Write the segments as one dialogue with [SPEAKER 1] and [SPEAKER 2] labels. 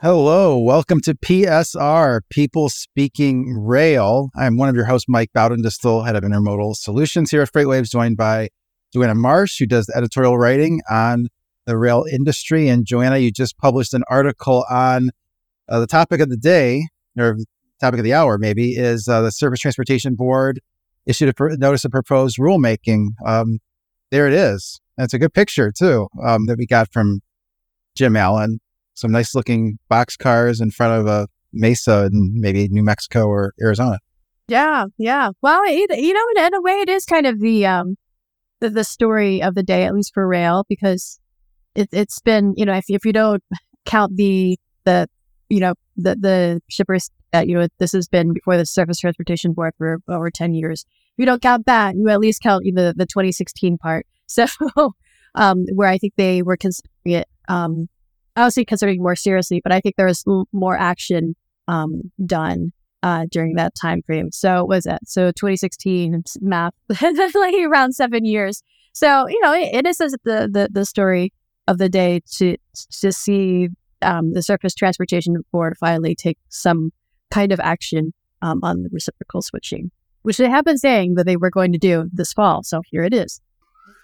[SPEAKER 1] Hello, welcome to PSR, People Speaking Rail. I'm one of your hosts, Mike Baudendistel, head of intermodal solutions here at FreightWaves, joined by Joanna Marsh, who does editorial writing on the rail industry. And Joanna, you just published an article on uh, the topic of the day, or topic of the hour, maybe, is uh, the Surface Transportation Board issued a pr- notice of proposed rulemaking. Um, there it is. That's a good picture, too, um, that we got from Jim Allen some nice looking box cars in front of a mesa in maybe New Mexico or Arizona.
[SPEAKER 2] Yeah, yeah. Well, you know, in a way, it is kind of the um the, the story of the day, at least for rail, because it, it's been you know if if you don't count the the you know the the shippers that you know this has been before the Surface Transportation Board for over ten years. If you don't count that, you at least count the the 2016 part. So, um, where I think they were considering it um obviously considering more seriously, but I think there was more action um, done uh, during that time frame. So was it? So 2016 math, like around seven years. So you know, it, it is the, the the story of the day to to see um, the Surface Transportation Board finally take some kind of action um, on the reciprocal switching, which they have been saying that they were going to do this fall. So here it is.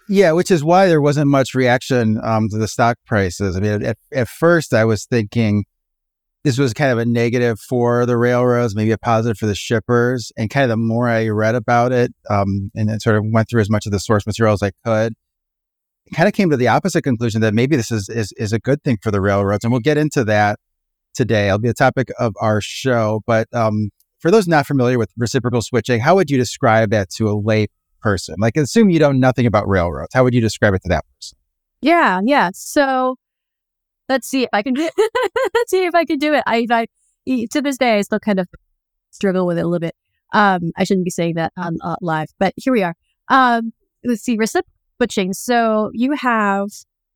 [SPEAKER 1] Yeah, which is why there wasn't much reaction um, to the stock prices. I mean, at, at first I was thinking this was kind of a negative for the railroads, maybe a positive for the shippers. And kind of the more I read about it um, and then sort of went through as much of the source material as I could, kind of came to the opposite conclusion that maybe this is, is, is a good thing for the railroads. And we'll get into that today. It'll be a topic of our show. But um, for those not familiar with reciprocal switching, how would you describe that to a lay person? Like, assume you know nothing about railroads. How would you describe it to that person?
[SPEAKER 2] Yeah, yeah. So let's see if I can do. let's see if I can do it. I, I to this day I still kind of struggle with it a little bit. Um, I shouldn't be saying that on uh, live, but here we are. Um, let's see, reciprocal switching. So you have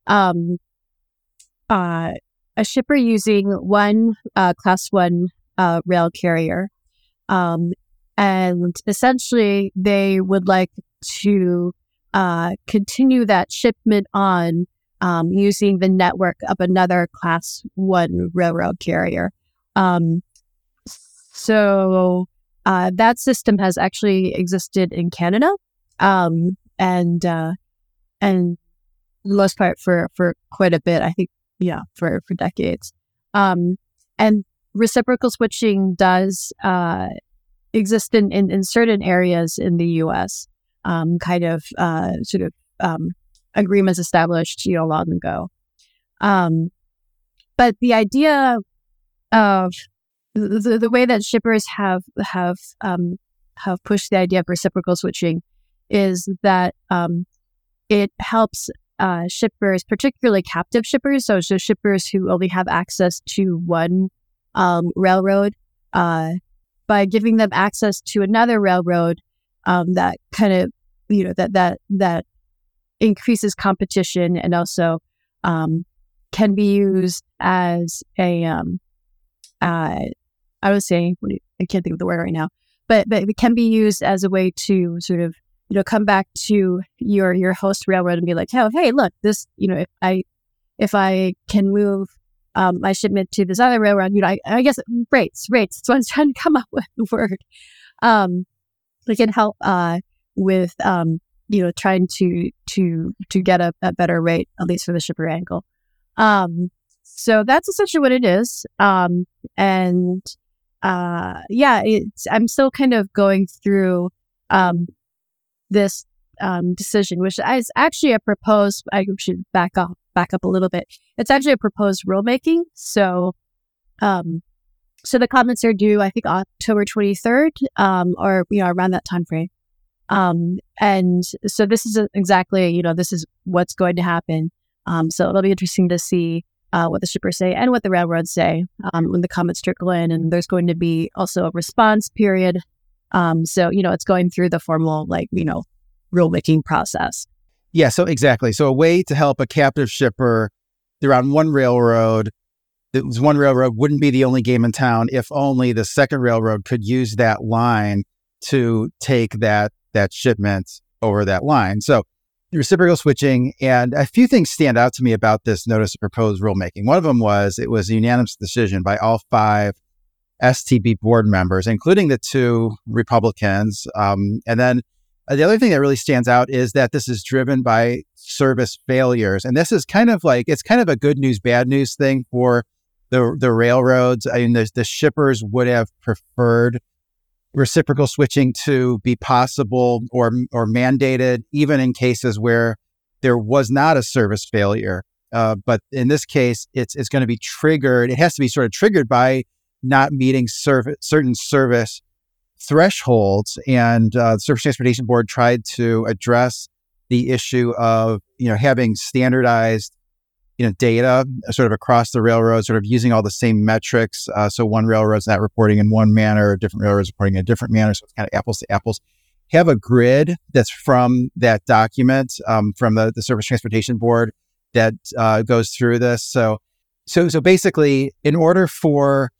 [SPEAKER 2] um, uh, a shipper using one uh, class one uh, rail carrier, um, and essentially, they would like to uh, continue that shipment on um, using the network of another class one railroad carrier. Um, so uh, that system has actually existed in Canada, um, and uh, and the most part for for quite a bit. I think, yeah, for for decades. Um, and reciprocal switching does uh, exist in, in, in certain areas in the U.S. Um, kind of uh, sort of um, agreements established, you know, long ago. Um, but the idea of the, the way that shippers have have um, have pushed the idea of reciprocal switching is that um, it helps uh, shippers, particularly captive shippers, so, so shippers who only have access to one um, railroad, uh, by giving them access to another railroad um, that kind of you know that that that increases competition and also um, can be used as a um, uh, I say I can't think of the word right now, but but it can be used as a way to sort of you know come back to your your host railroad and be like, oh hey, look, this you know if I if I can move um, my shipment to this other railroad, you know, I, I guess rates, rates. So I'm trying to come up with the word. Um, they can help uh, with, um, you know, trying to to to get a, a, better rate, at least for the shipper angle. Um, so that's essentially what it is. Um, and uh, yeah, it's, I'm still kind of going through um, this um, decision, which is actually a proposed. I should back off back up a little bit. It's actually a proposed rulemaking. So, um, so the comments are due, I think, October 23rd, um, or, you know, around that time frame. Um, and so this is exactly, you know, this is what's going to happen. Um, so it'll be interesting to see uh, what the shippers say and what the railroads say um, when the comments trickle in. And there's going to be also a response period. Um, so, you know, it's going through the formal, like, you know, rulemaking process.
[SPEAKER 1] Yeah, so exactly. So a way to help a captive shipper, they're on one railroad. This one railroad wouldn't be the only game in town if only the second railroad could use that line to take that that shipment over that line. So reciprocal switching and a few things stand out to me about this notice of proposed rulemaking. One of them was it was a unanimous decision by all five STB board members, including the two Republicans. Um, and then uh, the other thing that really stands out is that this is driven by service failures. And this is kind of like, it's kind of a good news, bad news thing for the, the railroads. I mean, the, the shippers would have preferred reciprocal switching to be possible or, or mandated, even in cases where there was not a service failure. Uh, but in this case, it's, it's going to be triggered. It has to be sort of triggered by not meeting serv- certain service thresholds. And uh, the Surface Transportation Board tried to address the issue of you know having standardized you know data sort of across the railroad, sort of using all the same metrics. Uh, so one railroad's not reporting in one manner, different railroads reporting in a different manner. So it's kind of apples to apples. Have a grid that's from that document um, from the, the Surface Transportation Board that uh, goes through this. So so so basically, in order for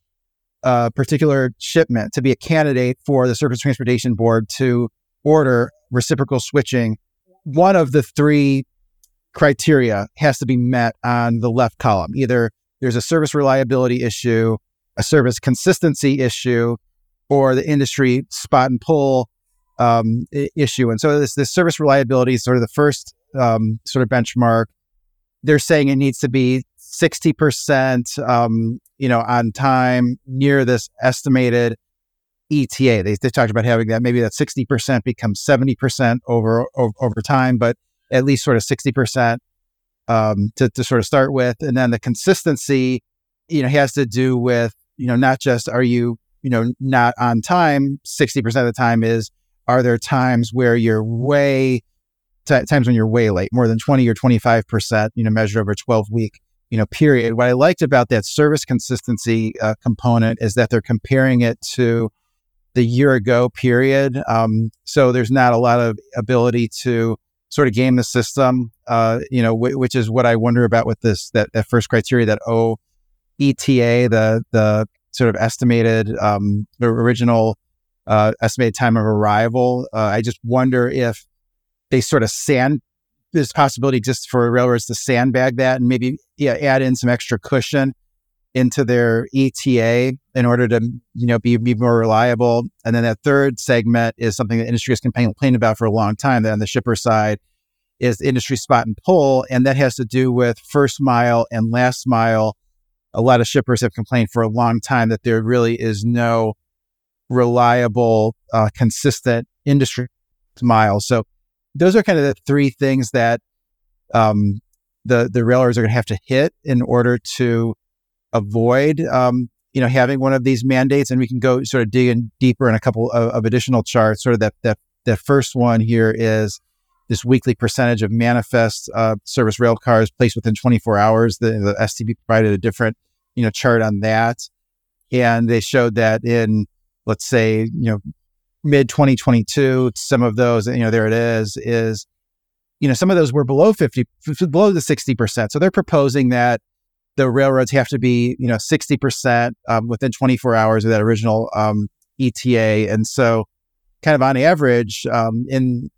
[SPEAKER 1] a particular shipment to be a candidate for the Surface Transportation Board to order reciprocal switching, one of the three criteria has to be met on the left column. Either there's a service reliability issue, a service consistency issue, or the industry spot and pull um, issue. And so this, this service reliability is sort of the first um, sort of benchmark. They're saying it needs to be 60% um, you know, on time near this estimated ETA. They, they talked about having that maybe that 60% becomes 70% over, over, time, but at least sort of 60% um, to, to sort of start with. And then the consistency, you know, has to do with, you know, not just are you, you know, not on time 60% of the time is, are there times where you're way, t- times when you're way late, more than 20 or 25%, you know, measured over a 12 week you know, period. What I liked about that service consistency uh, component is that they're comparing it to the year ago period. Um, so there's not a lot of ability to sort of game the system, uh, you know, which is what I wonder about with this, that, that first criteria, that O ETA, the, the sort of estimated, um, the original, uh, estimated time of arrival. Uh, I just wonder if they sort of sand this possibility exists for railroads to sandbag that and maybe yeah, add in some extra cushion into their ETA in order to you know be, be more reliable. And then that third segment is something that industry has complained about for a long time. That on the shipper side is industry spot and pull, and that has to do with first mile and last mile. A lot of shippers have complained for a long time that there really is no reliable, uh, consistent industry mile. So those are kind of the three things that um, the the railroads are going to have to hit in order to avoid um, you know having one of these mandates. And we can go sort of dig in deeper in a couple of, of additional charts. Sort of that that first one here is this weekly percentage of manifest uh, service rail cars placed within 24 hours. The, the STB provided a different you know chart on that, and they showed that in let's say you know mid 2022, some of those, you know, there it is, is, you know, some of those were below 50, below the 60%. So they're proposing that the railroads have to be, you know, 60% um, within 24 hours of that original um, ETA. And so, kind of on average, um, in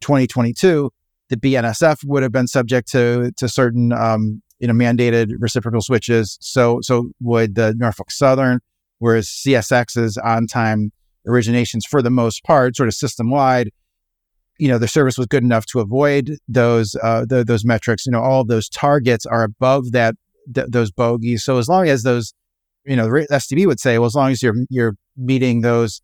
[SPEAKER 1] 2022, the BNSF would have been subject to to certain, um, you know, mandated reciprocal switches. So, so would the Norfolk Southern, whereas CSX's on time originations for the most part, sort of system wide. You know, the service was good enough to avoid those uh, the, those metrics. You know, all those targets are above that th- those bogeys. So as long as those, you know, STB would say, well, as long as you're you're meeting those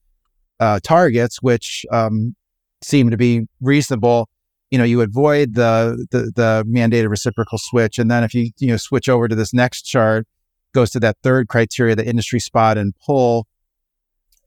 [SPEAKER 1] uh, targets, which um, seem to be reasonable, you know, you avoid the, the, the mandated reciprocal switch. And then if you, you know, switch over to this next chart, goes to that third criteria, the industry spot and pull.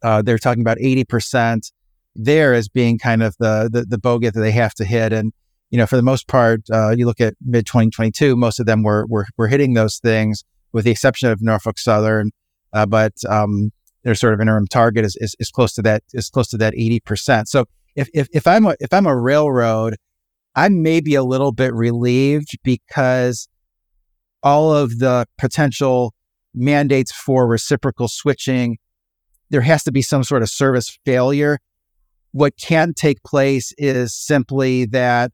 [SPEAKER 1] Uh, they're talking about 80% there as being kind of the, the, the bogey that they have to hit. And, you know, for the most part, uh, you look at mid 2022, most of them were, were, were hitting those things with the exception of Norfolk Southern. Uh, but, um, their sort of interim target is, is, is close to that, is close to that 80%. So if, if, if I'm a, if I'm a railroad, I'm maybe a little bit relieved because all of the potential mandates for reciprocal switching, there has to be some sort of service failure. What can take place is simply that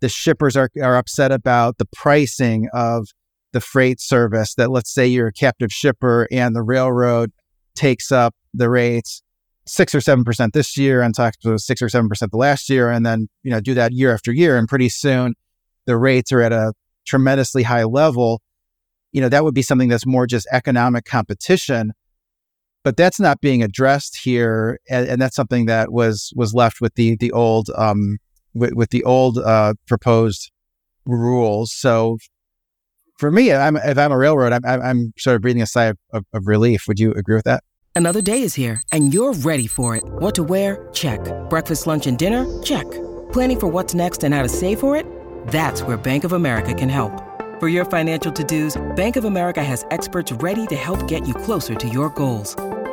[SPEAKER 1] the shippers are, are upset about the pricing of the freight service. That let's say you're a captive shipper and the railroad takes up the rates six or seven percent this year on top of six or seven percent the last year, and then you know do that year after year, and pretty soon the rates are at a tremendously high level. You know that would be something that's more just economic competition, but that's not being addressed here, and, and that's something that was was left with the the old um, with, with the old uh, proposed rules. So for me, I'm, if I'm a railroad, I'm, I'm sort of breathing a sigh of, of, of relief. Would you agree with that?
[SPEAKER 3] Another day is here, and you're ready for it. What to wear? Check. Breakfast, lunch, and dinner? Check. Planning for what's next and how to save for it? That's where Bank of America can help. For your financial to-dos, Bank of America has experts ready to help get you closer to your goals.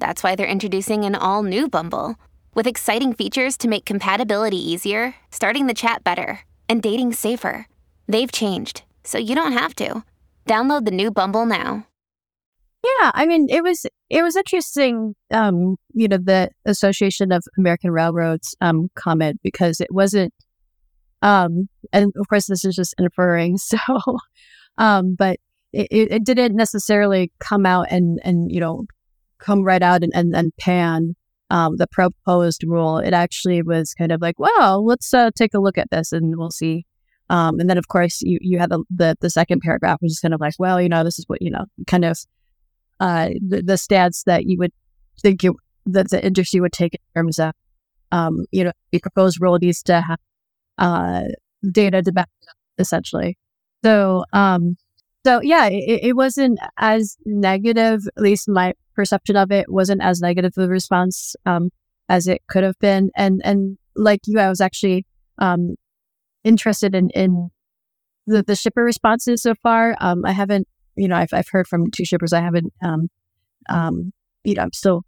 [SPEAKER 4] that's why they're introducing an all new Bumble with exciting features to make compatibility easier, starting the chat better, and dating safer. They've changed, so you don't have to. Download the new Bumble now.
[SPEAKER 2] Yeah, I mean, it was it was interesting, um, you know, the Association of American Railroads um, comment because it wasn't, um, and of course this is just inferring, so, um, but it, it didn't necessarily come out and and you know come right out and and, and pan um, the proposed rule. It actually was kind of like, well, let's uh, take a look at this and we'll see. Um, and then of course you you have the, the the second paragraph, which is kind of like, well, you know, this is what you know, kind of uh, the, the stance that you would think you, that the industry would take in terms of, um, you know, the proposed rule needs to have uh, data to back it up, essentially. So, um, so yeah, it, it wasn't as negative. At least my perception of it wasn't as negative of a response um, as it could have been. And and like you, I was actually um, interested in in the, the shipper responses so far. Um, I haven't you know, I've, I've heard from two shippers. I haven't, um, um, you know, I'm still,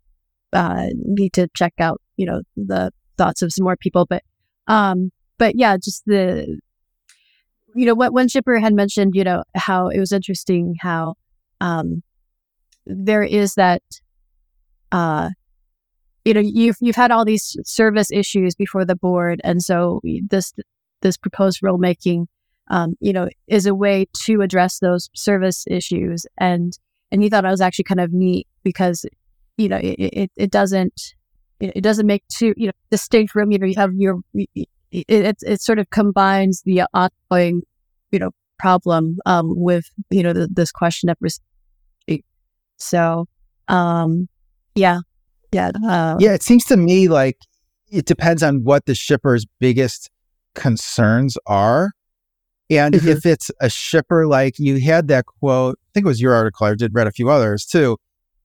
[SPEAKER 2] uh, need to check out, you know, the thoughts of some more people, but, um, but yeah, just the, you know, what one shipper had mentioned, you know, how it was interesting how, um, there is that, uh, you know, you've, you've had all these service issues before the board. And so this, this proposed rulemaking, um, you know, is a way to address those service issues. And and he thought I was actually kind of neat because, you know, it, it, it doesn't it doesn't make two you know distinct room. You know, you have your it it, it sort of combines the ongoing you know problem um, with you know the, this question of. So, um, yeah, yeah, uh,
[SPEAKER 1] yeah. It seems to me like it depends on what the shipper's biggest concerns are. And mm-hmm. if it's a shipper, like you had that quote, I think it was your article, I did read a few others too,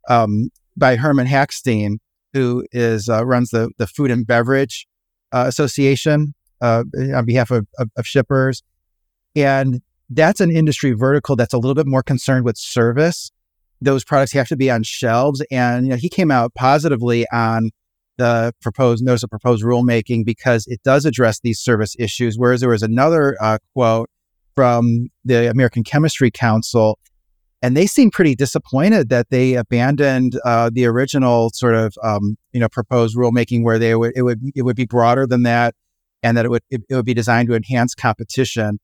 [SPEAKER 1] um, by Herman Haksteen, who is uh, runs the, the Food and Beverage uh, Association uh, on behalf of, of, of shippers. And that's an industry vertical that's a little bit more concerned with service. Those products have to be on shelves. And you know, he came out positively on the proposed notice of proposed rulemaking because it does address these service issues. Whereas there was another uh, quote from the American Chemistry Council, and they seemed pretty disappointed that they abandoned uh, the original sort of um, you know proposed rulemaking where they would it would it would be broader than that. and that it would it, it would be designed to enhance competition.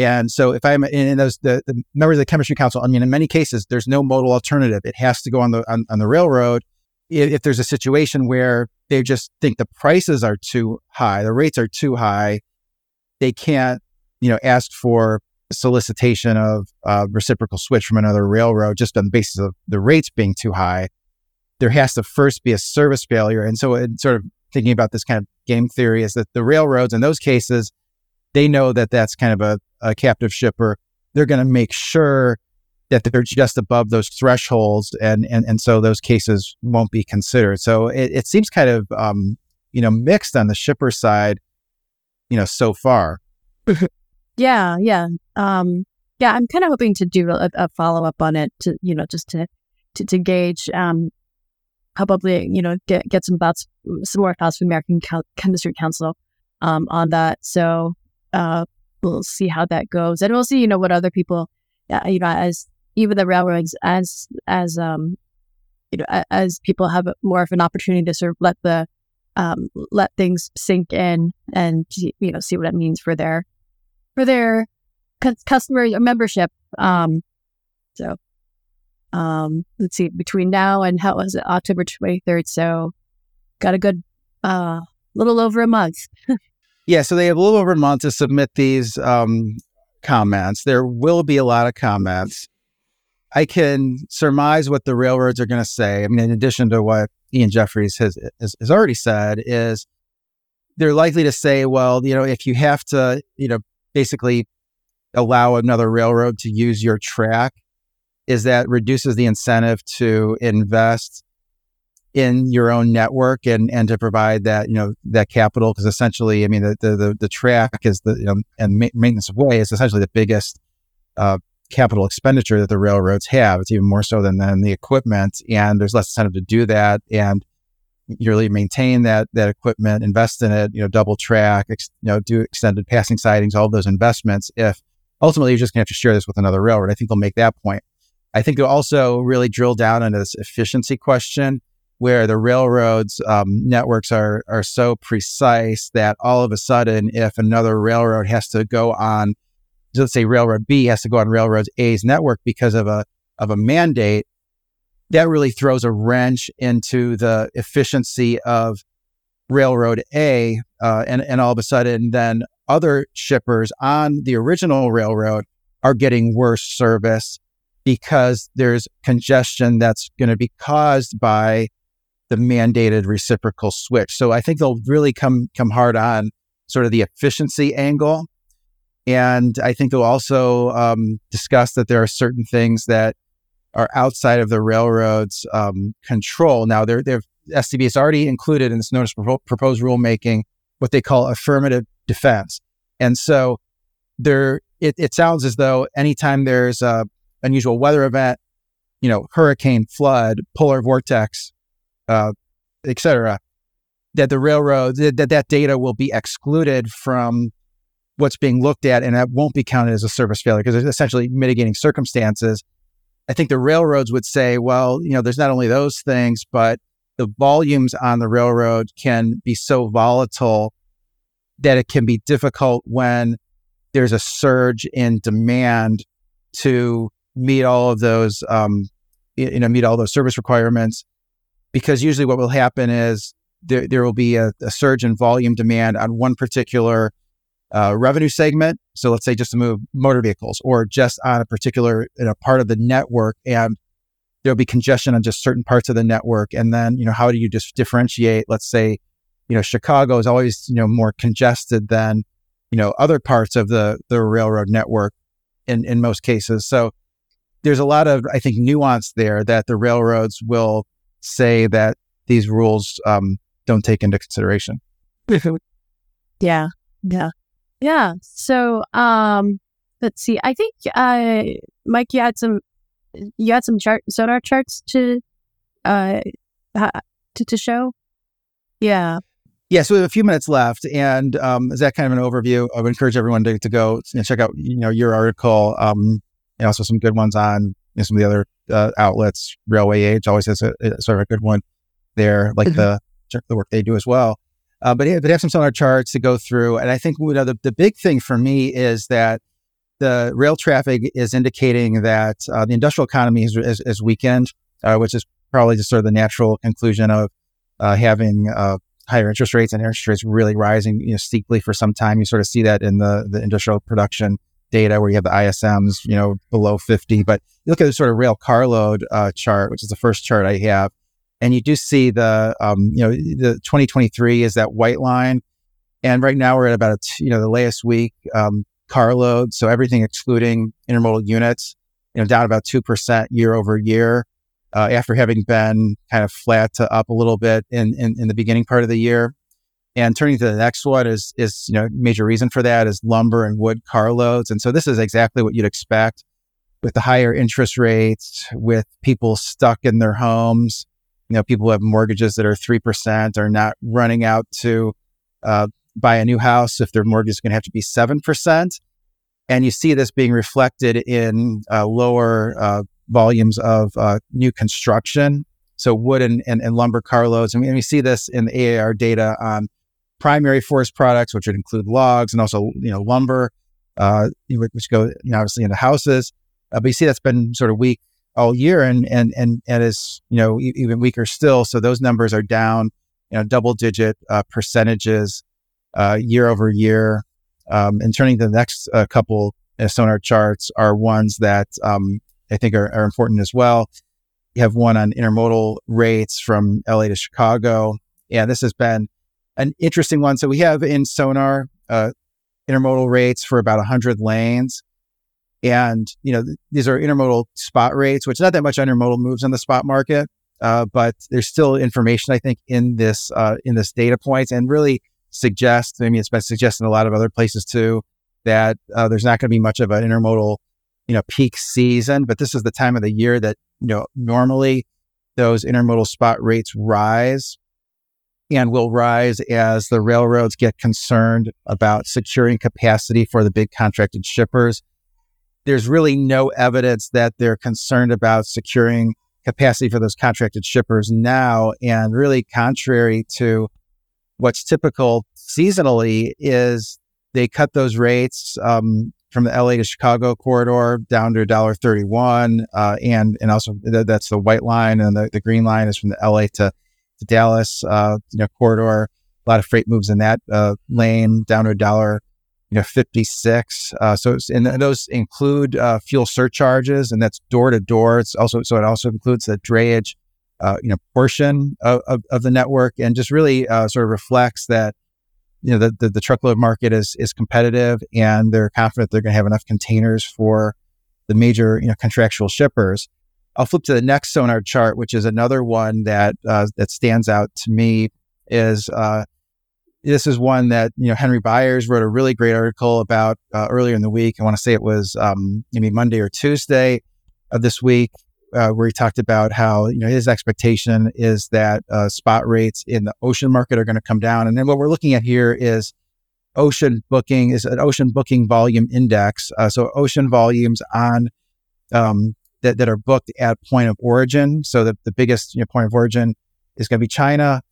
[SPEAKER 1] And so, if I'm in those the, the members of the chemistry council, I mean, in many cases, there's no modal alternative. It has to go on the on, on the railroad. If, if there's a situation where they just think the prices are too high, the rates are too high, they can't, you know, ask for solicitation of uh, reciprocal switch from another railroad just on the basis of the rates being too high. There has to first be a service failure, and so in sort of thinking about this kind of game theory is that the railroads in those cases, they know that that's kind of a, a captive shipper. They're going to make sure that they're just above those thresholds, and and and so those cases won't be considered. So it, it seems kind of um, you know mixed on the shipper side, you know, so far.
[SPEAKER 2] yeah, yeah, um, yeah. I'm kind of hoping to do a, a follow up on it to you know just to to, to gauge um, probably you know get get some thoughts, some more thoughts from American Chemistry Council um, on that. So uh, we'll see how that goes, and we'll see you know what other people, uh, you know, as even the railroads, as as um, you know, as people have more of an opportunity to sort of let the um, let things sink in and you know see what it means for their for their customer membership. Um, so um, let's see, between now and how was it, October 23rd. So got a good, uh, little over a month.
[SPEAKER 1] yeah. So they have a little over a month to submit these, um, comments. There will be a lot of comments. I can surmise what the railroads are going to say. I mean, in addition to what Ian Jeffries has, has, has already said, is they're likely to say, well, you know, if you have to, you know, basically allow another railroad to use your track, is that reduces the incentive to invest in your own network and and to provide that you know that capital because essentially I mean the, the the track is the you know and ma- maintenance of way is essentially the biggest uh, capital expenditure that the railroads have. It's even more so than than the equipment, and there's less incentive to do that and you really maintain that that equipment, invest in it, you know, double track, ex, you know, do extended passing sidings, all those investments. If ultimately you're just going to have to share this with another railroad, I think they'll make that point. I think they'll also really drill down into this efficiency question where the railroads um, networks are are so precise that all of a sudden, if another railroad has to go on, let's say railroad B has to go on railroad A's network because of a of a mandate, that really throws a wrench into the efficiency of railroad A, uh, and and all of a sudden, then other shippers on the original railroad are getting worse service because there's congestion that's going to be caused by the mandated reciprocal switch. So I think they'll really come come hard on sort of the efficiency angle, and I think they'll also um, discuss that there are certain things that are outside of the railroad's um, control. Now, they're, they're STB is already included in this notice proposed rulemaking what they call affirmative defense, and so there it, it sounds as though anytime there's a unusual weather event, you know, hurricane, flood, polar vortex, uh, etc., that the railroad that that data will be excluded from what's being looked at, and that won't be counted as a service failure because it's essentially mitigating circumstances. I think the railroads would say, well, you know, there's not only those things, but the volumes on the railroad can be so volatile that it can be difficult when there's a surge in demand to meet all of those, um, you know, meet all those service requirements. Because usually what will happen is there, there will be a, a surge in volume demand on one particular uh, revenue segment. So let's say just to move motor vehicles or just on a particular you know, part of the network and there'll be congestion on just certain parts of the network. And then, you know, how do you just differentiate? Let's say, you know, Chicago is always, you know, more congested than, you know, other parts of the, the railroad network in, in most cases. So there's a lot of, I think, nuance there that the railroads will say that these rules um, don't take into consideration.
[SPEAKER 2] yeah, yeah, yeah. So um, let's see. I think uh, Mike, you had some, you had some chart sonar charts to, uh, to to show. Yeah.
[SPEAKER 1] Yeah, so we have a few minutes left, and um, is that kind of an overview? I would encourage everyone to, to go and check out, you know, your article. Um, and also some good ones on know, some of the other uh, outlets. Railway Age always has a, a, sort of a good one there, like mm-hmm. the the work they do as well. Uh, but, but have some sonar charts to go through. And I think you know, the, the big thing for me is that the rail traffic is indicating that uh, the industrial economy is, is, is weakened, uh, which is probably just sort of the natural conclusion of uh, having uh, higher interest rates and interest rates really rising you know, steeply for some time. You sort of see that in the, the industrial production data where you have the ISMs, you know, below 50. But you look at the sort of rail carload uh, chart, which is the first chart I have, and you do see the, um, you know, the 2023 is that white line. And right now we're at about, you know, the latest week um, carload. So everything excluding intermodal units, you know, down about 2% year over year. Uh, after having been kind of flat to up a little bit in, in, in the beginning part of the year. And turning to the next one is, is, you know, major reason for that is lumber and wood carloads. And so this is exactly what you'd expect with the higher interest rates, with people stuck in their homes. You know, people who have mortgages that are 3% are not running out to uh, buy a new house if their mortgage is going to have to be 7%. And you see this being reflected in uh, lower uh, volumes of uh, new construction. So wood and, and, and lumber carloads. And we, we see this in the AAR data on primary forest products, which would include logs and also you know lumber, uh, which go you know, obviously into houses. Uh, but you see that's been sort of weak all year, and and and and is you know even weaker still. So those numbers are down, you know, double digit uh, percentages uh, year over year. Um, and turning to the next uh, couple uh, sonar charts are ones that um, I think are, are important as well. You have one on intermodal rates from LA to Chicago. Yeah, this has been an interesting one. So we have in Sonar uh, intermodal rates for about 100 lanes. And, you know, th- these are intermodal spot rates, which not that much intermodal moves on the spot market. Uh, but there's still information, I think, in this, uh, in this data points and really suggests, I mean, it's been suggested in a lot of other places too, that uh, there's not going to be much of an intermodal, you know, peak season, but this is the time of the year that, you know, normally those intermodal spot rates rise and will rise as the railroads get concerned about securing capacity for the big contracted shippers. There's really no evidence that they're concerned about securing capacity for those contracted shippers now. And really contrary to what's typical seasonally is they cut those rates um, from the LA to Chicago corridor down to $1.31. Uh, and, and also th- that's the white line and the, the green line is from the LA to Dallas, uh, you know, corridor. A lot of freight moves in that uh, lane down to a dollar, you know, fifty six. Uh, so, and those include uh, fuel surcharges, and that's door to door. It's also so it also includes the drayage, uh, you know, portion of, of, of, the network, and just really uh, sort of reflects that you know the, the, the truckload market is is competitive, and they're confident they're going to have enough containers for the major you know contractual shippers. I'll flip to the next sonar chart, which is another one that uh, that stands out to me. Is uh, this is one that you know Henry Byers wrote a really great article about uh, earlier in the week. I want to say it was um, maybe Monday or Tuesday of this week, uh, where he talked about how you know his expectation is that uh, spot rates in the ocean market are going to come down, and then what we're looking at here is ocean booking is an ocean booking volume index. Uh, so ocean volumes on um, that, that are booked at point of origin. So the, the biggest you know, point of origin is going to be China.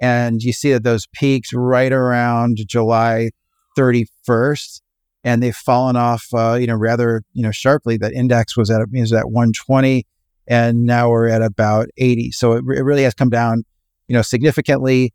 [SPEAKER 1] And you see that those peaks right around July 31st, and they've fallen off, uh, you know, rather, you know, sharply. That index was at, was at 120, and now we're at about 80. So it, it really has come down, you know, significantly.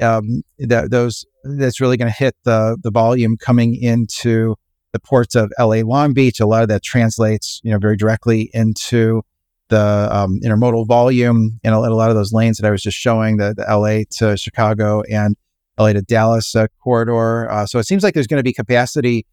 [SPEAKER 1] Um, that those that's really going to hit the the volume coming into the ports of LA Long Beach. A lot of that translates, you know, very directly into the um, intermodal volume in a, a, lot of those lanes that I was just showing, the, the LA to Chicago and LA to Dallas uh, corridor. Uh, so it seems like there's going to be capacity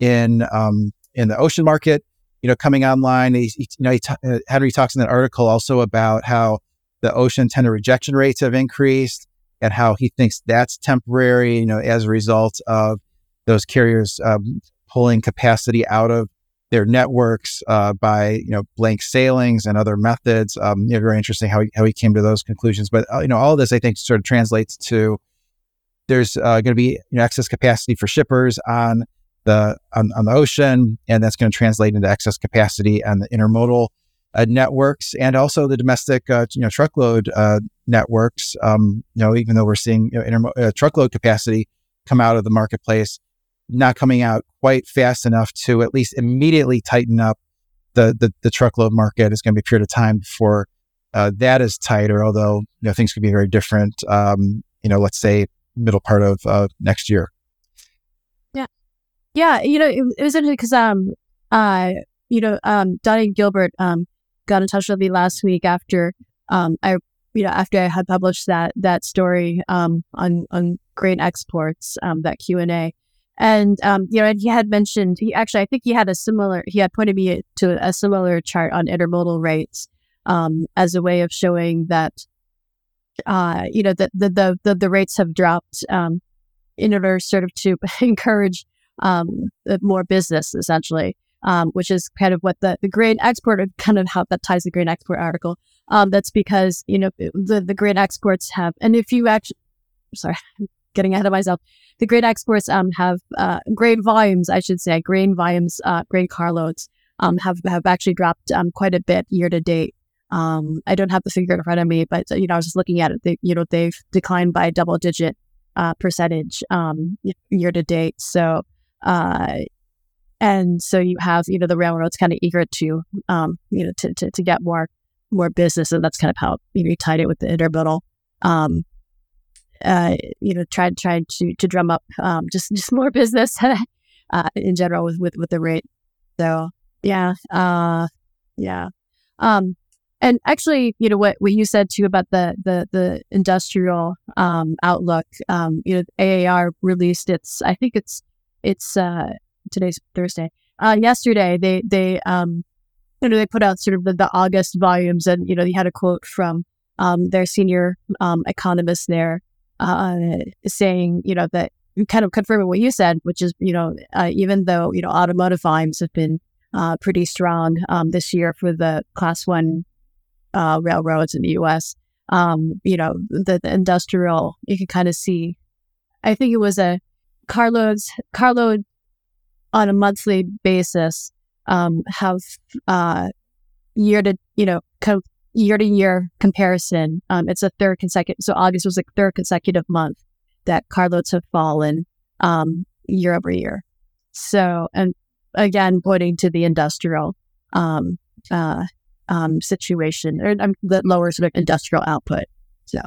[SPEAKER 1] in um, in the ocean market, you know, coming online. He, he, you know, he t- uh, Henry talks in that article also about how the ocean tender rejection rates have increased and how he thinks that's temporary, you know, as a result of those carriers um, pulling capacity out of their networks uh, by you know blank sailings and other methods. Um, you know, very interesting how he, how he came to those conclusions. But uh, you know, all of this I think sort of translates to there's uh, going to be you know, excess capacity for shippers on the on, on the ocean, and that's going to translate into excess capacity on the intermodal uh, networks and also the domestic, uh, you know, truckload uh, networks. Um, you know, even though we're seeing you know, intermo- truckload capacity come out of the marketplace, not coming out quite fast enough to at least immediately tighten up the the, the truckload market. It's going to be a period of time before uh, that is tighter. Although you know things could be very different. Um, you know, let's say middle part of uh, next year.
[SPEAKER 2] Yeah, yeah. You know, it, it was interesting because um, uh, you know, um, Donnie Gilbert um got in touch with me last week after um I you know after I had published that that story um on on grain exports um that Q and A. And um, you know, and he had mentioned he actually I think he had a similar he had pointed me to a similar chart on intermodal rates um, as a way of showing that uh, you know the the the the, the rates have dropped um, in order sort of to encourage um, more business essentially um, which is kind of what the, the grain export, kind of how that ties the grain export article. Um, that's because, you know, the, the grain exports have, and if you actually, sorry, getting ahead of myself, the grain exports um, have uh, grain volumes, I should say, grain volumes, uh, grain carloads um, have, have actually dropped um, quite a bit year to date. Um, I don't have the figure in front of me, but you know, I was just looking at it. They, you know, they've declined by a double digit uh, percentage um, year to date. So, uh, and so you have, you know, the railroads kind of eager to, um, you know, to, to, to get more, more business. And that's kind of how you, know, you tied it with the intermodal, um, uh, you know, tried, tried to, to drum up, um, just, just more business, uh, in general with, with, with the rate. So yeah, uh, yeah. Um, and actually, you know what what you said too about the the the industrial um, outlook. Um, you know, AAR released its. I think it's it's uh, today's Thursday. Uh, yesterday they they um you know they put out sort of the, the August volumes and you know they had a quote from um their senior um economist there uh saying you know that kind of confirming what you said which is you know uh, even though you know automotive volumes have been uh, pretty strong um, this year for the class one uh, railroads in the U.S. Um, you know the, the industrial you can kind of see. I think it was a carloads carload on a monthly basis um, have uh, year to you know co- year to year comparison. Um, it's a third consecutive. So August was a third consecutive month that carloads have fallen um, year over year. So and again, pointing to the industrial um, uh, um, situation or um, the lower sort of industrial output. So.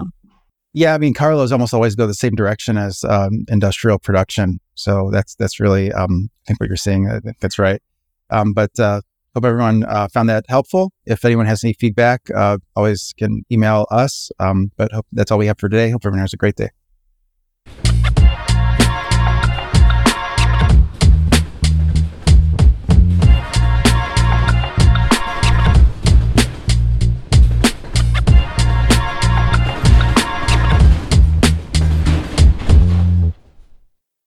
[SPEAKER 1] Yeah, I mean, carloads almost always go the same direction as um, industrial production. So that's that's really, I think, what you're saying. I think that's right. But uh, hope everyone uh, found that helpful. If anyone has any feedback, uh, always can email us. Um, but hope that's all we have for today. Hope everyone has a great day.